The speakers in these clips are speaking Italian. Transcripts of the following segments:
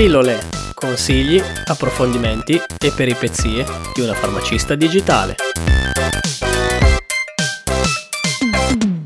Pillole, consigli, approfondimenti e peripezie di una farmacista digitale.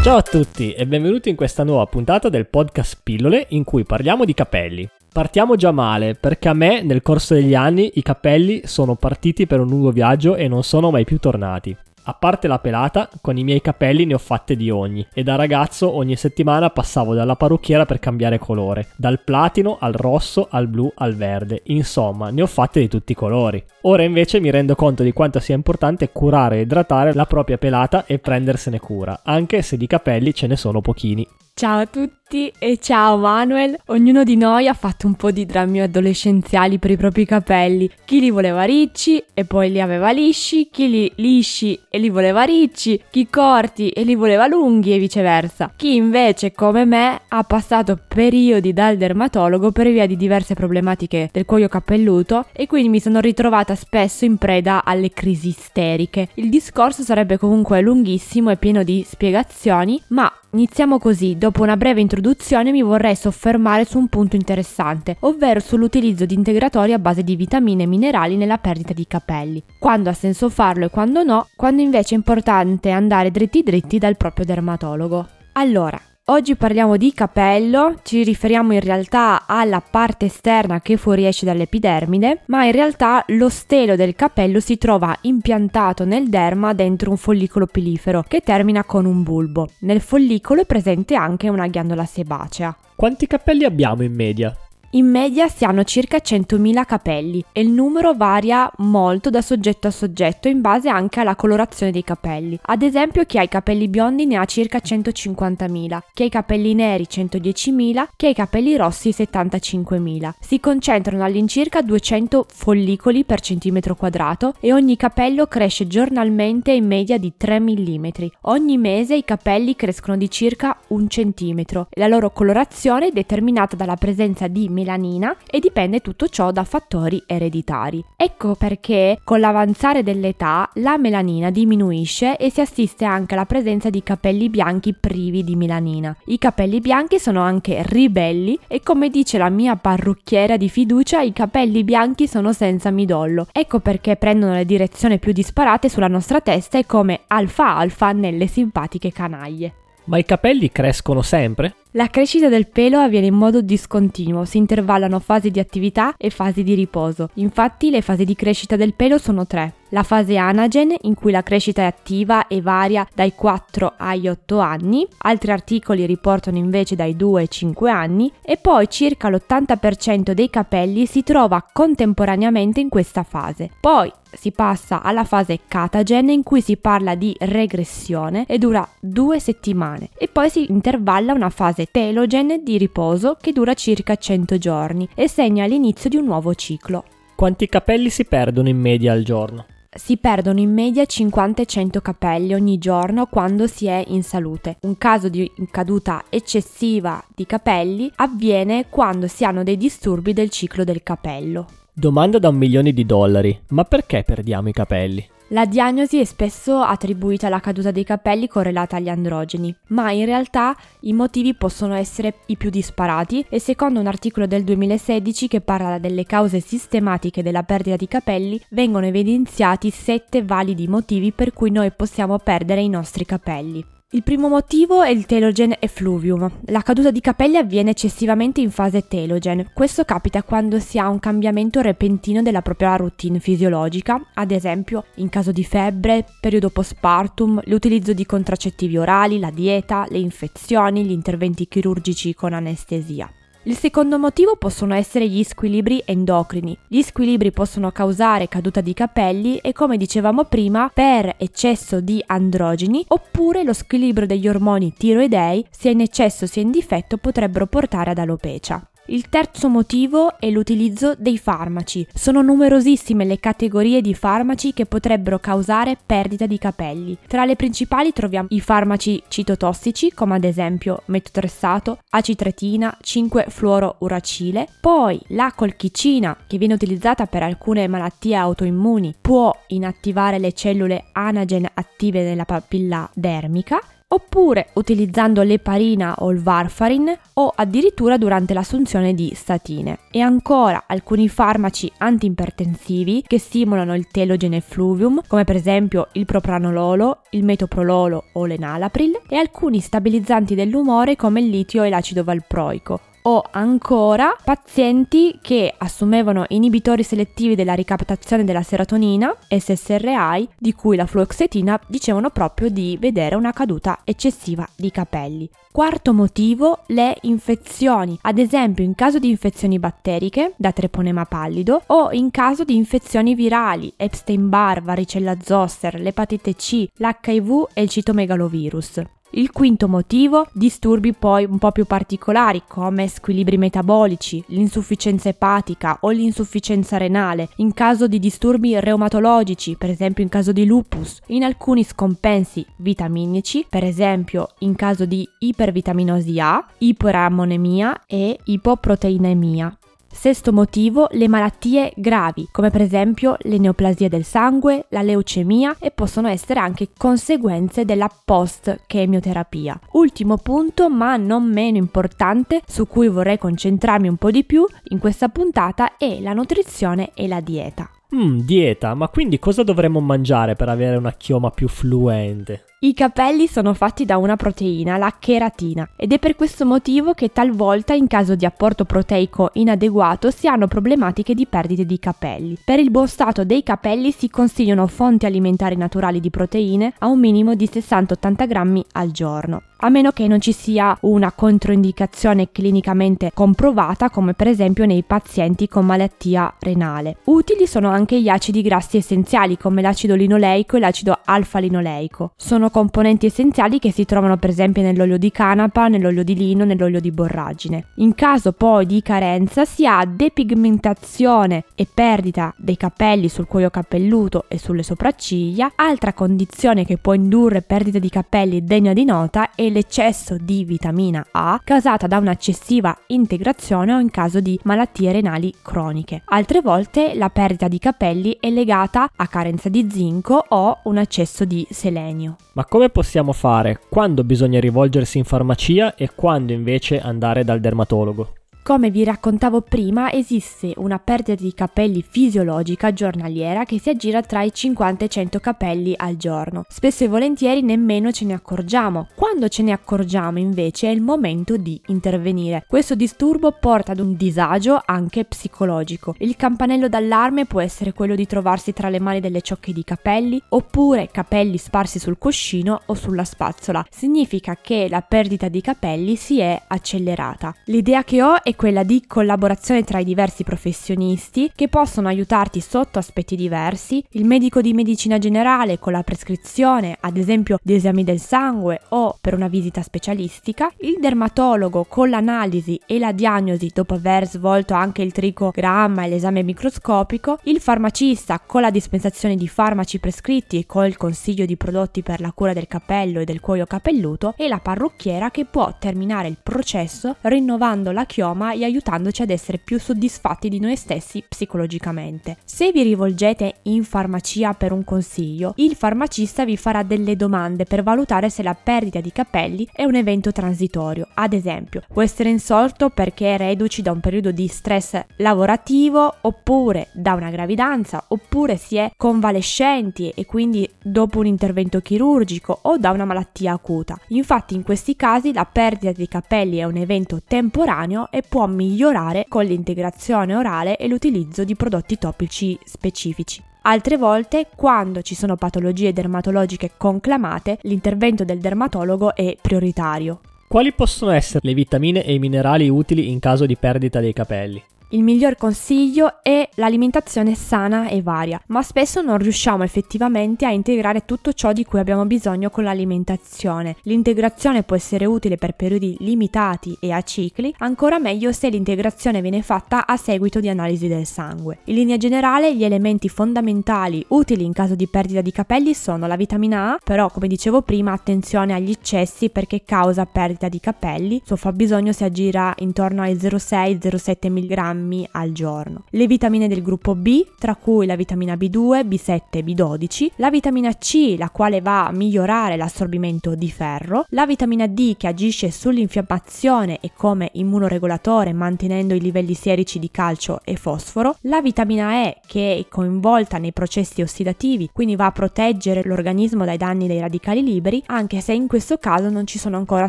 Ciao a tutti e benvenuti in questa nuova puntata del podcast Pillole in cui parliamo di capelli. Partiamo già male perché a me nel corso degli anni i capelli sono partiti per un lungo viaggio e non sono mai più tornati. A parte la pelata, con i miei capelli ne ho fatte di ogni. E da ragazzo ogni settimana passavo dalla parrucchiera per cambiare colore, dal platino al rosso al blu al verde, insomma ne ho fatte di tutti i colori. Ora invece mi rendo conto di quanto sia importante curare e idratare la propria pelata e prendersene cura, anche se di capelli ce ne sono pochini. Ciao a tutti e ciao Manuel. Ognuno di noi ha fatto un po' di drammi adolescenziali per i propri capelli. Chi li voleva ricci e poi li aveva lisci, chi li lisci e li voleva ricci, chi corti e li voleva lunghi e viceversa. Chi invece, come me, ha passato periodi dal dermatologo per via di diverse problematiche del cuoio capelluto e quindi mi sono ritrovata spesso in preda alle crisi isteriche. Il discorso sarebbe comunque lunghissimo e pieno di spiegazioni, ma Iniziamo così, dopo una breve introduzione mi vorrei soffermare su un punto interessante, ovvero sull'utilizzo di integratori a base di vitamine e minerali nella perdita di capelli. Quando ha senso farlo e quando no, quando invece è importante andare dritti dritti dal proprio dermatologo. Allora, Oggi parliamo di capello, ci riferiamo in realtà alla parte esterna che fuoriesce dall'epidermide, ma in realtà lo stelo del capello si trova impiantato nel derma dentro un follicolo pilifero che termina con un bulbo. Nel follicolo è presente anche una ghiandola sebacea. Quanti capelli abbiamo in media? In media si hanno circa 100.000 capelli e il numero varia molto da soggetto a soggetto in base anche alla colorazione dei capelli. Ad esempio chi ha i capelli biondi ne ha circa 150.000, chi ha i capelli neri 110.000, chi ha i capelli rossi 75.000. Si concentrano all'incirca 200 follicoli per centimetro quadrato e ogni capello cresce giornalmente in media di 3 mm. Ogni mese i capelli crescono di circa un centimetro e la loro colorazione è determinata dalla presenza di melanina e dipende tutto ciò da fattori ereditari. Ecco perché con l'avanzare dell'età la melanina diminuisce e si assiste anche alla presenza di capelli bianchi privi di melanina. I capelli bianchi sono anche ribelli e come dice la mia parrucchiera di fiducia i capelli bianchi sono senza midollo. Ecco perché prendono le direzioni più disparate sulla nostra testa e come alfa alfa nelle simpatiche canaglie. Ma i capelli crescono sempre? La crescita del pelo avviene in modo discontinuo, si intervallano fasi di attività e fasi di riposo. Infatti le fasi di crescita del pelo sono tre. La fase anagen, in cui la crescita è attiva e varia dai 4 agli 8 anni, altri articoli riportano invece dai 2 ai 5 anni, e poi circa l'80% dei capelli si trova contemporaneamente in questa fase. Poi si passa alla fase catagen in cui si parla di regressione e dura due settimane e poi si intervalla una fase telogen di riposo che dura circa 100 giorni e segna l'inizio di un nuovo ciclo. Quanti capelli si perdono in media al giorno? si perdono in media 50 e 100 capelli ogni giorno quando si è in salute. Un caso di caduta eccessiva di capelli avviene quando si hanno dei disturbi del ciclo del capello. Domanda da un milione di dollari, ma perché perdiamo i capelli? La diagnosi è spesso attribuita alla caduta dei capelli correlata agli androgeni, ma in realtà i motivi possono essere i più disparati e secondo un articolo del 2016 che parla delle cause sistematiche della perdita di capelli vengono evidenziati sette validi motivi per cui noi possiamo perdere i nostri capelli. Il primo motivo è il telogen effluvium. La caduta di capelli avviene eccessivamente in fase telogen. Questo capita quando si ha un cambiamento repentino della propria routine fisiologica, ad esempio in caso di febbre, periodo postpartum, l'utilizzo di contraccettivi orali, la dieta, le infezioni, gli interventi chirurgici con anestesia. Il secondo motivo possono essere gli squilibri endocrini. Gli squilibri possono causare caduta di capelli e come dicevamo prima per eccesso di androgeni oppure lo squilibrio degli ormoni tiroidei sia in eccesso sia in difetto potrebbero portare ad alopecia. Il terzo motivo è l'utilizzo dei farmaci. Sono numerosissime le categorie di farmaci che potrebbero causare perdita di capelli. Tra le principali troviamo i farmaci citotossici, come ad esempio metotressato, acitretina, 5-fluorouracile, poi la colchicina, che viene utilizzata per alcune malattie autoimmuni, può inattivare le cellule anagen attive nella papilla dermica oppure utilizzando l'eparina o il varfarin o addirittura durante l'assunzione di statine. E ancora alcuni farmaci antiipertensivi che stimolano il telogene fluvium, come per esempio il propranololo, il metoprololo o l'enalapril, e alcuni stabilizzanti dell'umore come il litio e l'acido valproico, o ancora pazienti che assumevano inibitori selettivi della ricaptazione della serotonina, SSRI, di cui la fluoxetina dicevano proprio di vedere una caduta eccessiva di capelli. Quarto motivo, le infezioni, ad esempio in caso di infezioni batteriche, da treponema pallido, o in caso di infezioni virali, Epstein-Barr, varicella zoster, l'epatite C, l'HIV e il citomegalovirus. Il quinto motivo, disturbi poi un po' più particolari come squilibri metabolici, l'insufficienza epatica o l'insufficienza renale, in caso di disturbi reumatologici, per esempio in caso di lupus, in alcuni scompensi vitaminici, per esempio in caso di ipervitaminosi A, iperammonemia e ipoproteinemia. Sesto motivo, le malattie gravi, come per esempio le neoplasie del sangue, la leucemia e possono essere anche conseguenze della post-chemioterapia. Ultimo punto, ma non meno importante, su cui vorrei concentrarmi un po' di più in questa puntata, è la nutrizione e la dieta. Mmm, dieta, ma quindi cosa dovremmo mangiare per avere una chioma più fluente? I capelli sono fatti da una proteina, la cheratina, ed è per questo motivo che talvolta in caso di apporto proteico inadeguato si hanno problematiche di perdite di capelli. Per il buon stato dei capelli si consigliano fonti alimentari naturali di proteine a un minimo di 60-80 grammi al giorno a meno che non ci sia una controindicazione clinicamente comprovata come per esempio nei pazienti con malattia renale. Utili sono anche gli acidi grassi essenziali come l'acido linoleico e l'acido alfa-linoleico. Sono componenti essenziali che si trovano per esempio nell'olio di canapa, nell'olio di lino, nell'olio di borragine. In caso poi di carenza si ha depigmentazione e perdita dei capelli sul cuoio capelluto e sulle sopracciglia. Altra condizione che può indurre perdita di capelli degna di nota è l'eccesso di vitamina A causata da un'eccessiva integrazione o in caso di malattie renali croniche. Altre volte la perdita di capelli è legata a carenza di zinco o un eccesso di selenio. Ma come possiamo fare? Quando bisogna rivolgersi in farmacia e quando invece andare dal dermatologo? Come vi raccontavo prima, esiste una perdita di capelli fisiologica giornaliera che si aggira tra i 50 e 100 capelli al giorno. Spesso e volentieri nemmeno ce ne accorgiamo. Quando ce ne accorgiamo invece è il momento di intervenire. Questo disturbo porta ad un disagio anche psicologico. Il campanello d'allarme può essere quello di trovarsi tra le mani delle ciocche di capelli oppure capelli sparsi sul cuscino o sulla spazzola. Significa che la perdita di capelli si è accelerata. L'idea che ho è quella di collaborazione tra i diversi professionisti che possono aiutarti sotto aspetti diversi, il medico di medicina generale con la prescrizione, ad esempio di esami del sangue o per una visita specialistica, il dermatologo con l'analisi e la diagnosi dopo aver svolto anche il tricogramma e l'esame microscopico, il farmacista con la dispensazione di farmaci prescritti e con il consiglio di prodotti per la cura del capello e del cuoio capelluto. E la parrucchiera che può terminare il processo rinnovando la chioma e aiutandoci ad essere più soddisfatti di noi stessi psicologicamente. Se vi rivolgete in farmacia per un consiglio, il farmacista vi farà delle domande per valutare se la perdita di capelli è un evento transitorio. Ad esempio, può essere insorto perché reduci da un periodo di stress lavorativo oppure da una gravidanza oppure si è convalescenti e quindi dopo un intervento chirurgico o da una malattia acuta. Infatti in questi casi la perdita di capelli è un evento temporaneo e può può migliorare con l'integrazione orale e l'utilizzo di prodotti topici specifici. Altre volte, quando ci sono patologie dermatologiche conclamate, l'intervento del dermatologo è prioritario. Quali possono essere le vitamine e i minerali utili in caso di perdita dei capelli? Il miglior consiglio è l'alimentazione sana e varia, ma spesso non riusciamo effettivamente a integrare tutto ciò di cui abbiamo bisogno con l'alimentazione. L'integrazione può essere utile per periodi limitati e a cicli, ancora meglio se l'integrazione viene fatta a seguito di analisi del sangue. In linea generale, gli elementi fondamentali utili in caso di perdita di capelli sono la vitamina A, però come dicevo prima attenzione agli eccessi perché causa perdita di capelli, il suo fabbisogno si aggira intorno ai 0,6-0,7 mg mg al giorno. Le vitamine del gruppo B, tra cui la vitamina B2, B7 e B12, la vitamina C, la quale va a migliorare l'assorbimento di ferro, la vitamina D che agisce sull'infiammazione e come immunoregolatore mantenendo i livelli serici di calcio e fosforo, la vitamina E che è coinvolta nei processi ossidativi, quindi va a proteggere l'organismo dai danni dei radicali liberi, anche se in questo caso non ci sono ancora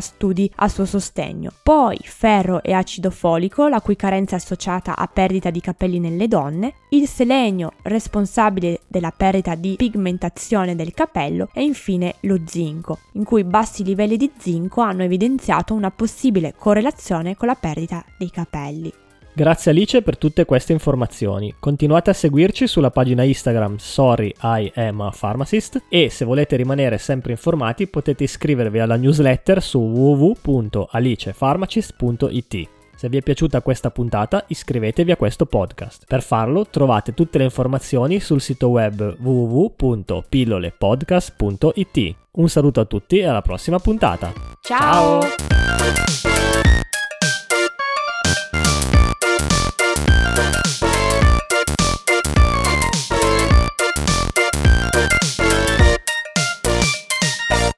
studi a suo sostegno. Poi ferro e acido folico, la cui carenza è associata a perdita di capelli nelle donne, il selenio responsabile della perdita di pigmentazione del capello e infine lo zinco, in cui bassi livelli di zinco hanno evidenziato una possibile correlazione con la perdita dei capelli. Grazie Alice per tutte queste informazioni. Continuate a seguirci sulla pagina Instagram Sorry I am a pharmacist e se volete rimanere sempre informati potete iscrivervi alla newsletter su www.alicepharmacist.it. Se vi è piaciuta questa puntata iscrivetevi a questo podcast. Per farlo trovate tutte le informazioni sul sito web www.pillolepodcast.it. Un saluto a tutti e alla prossima puntata. Ciao! Ciao.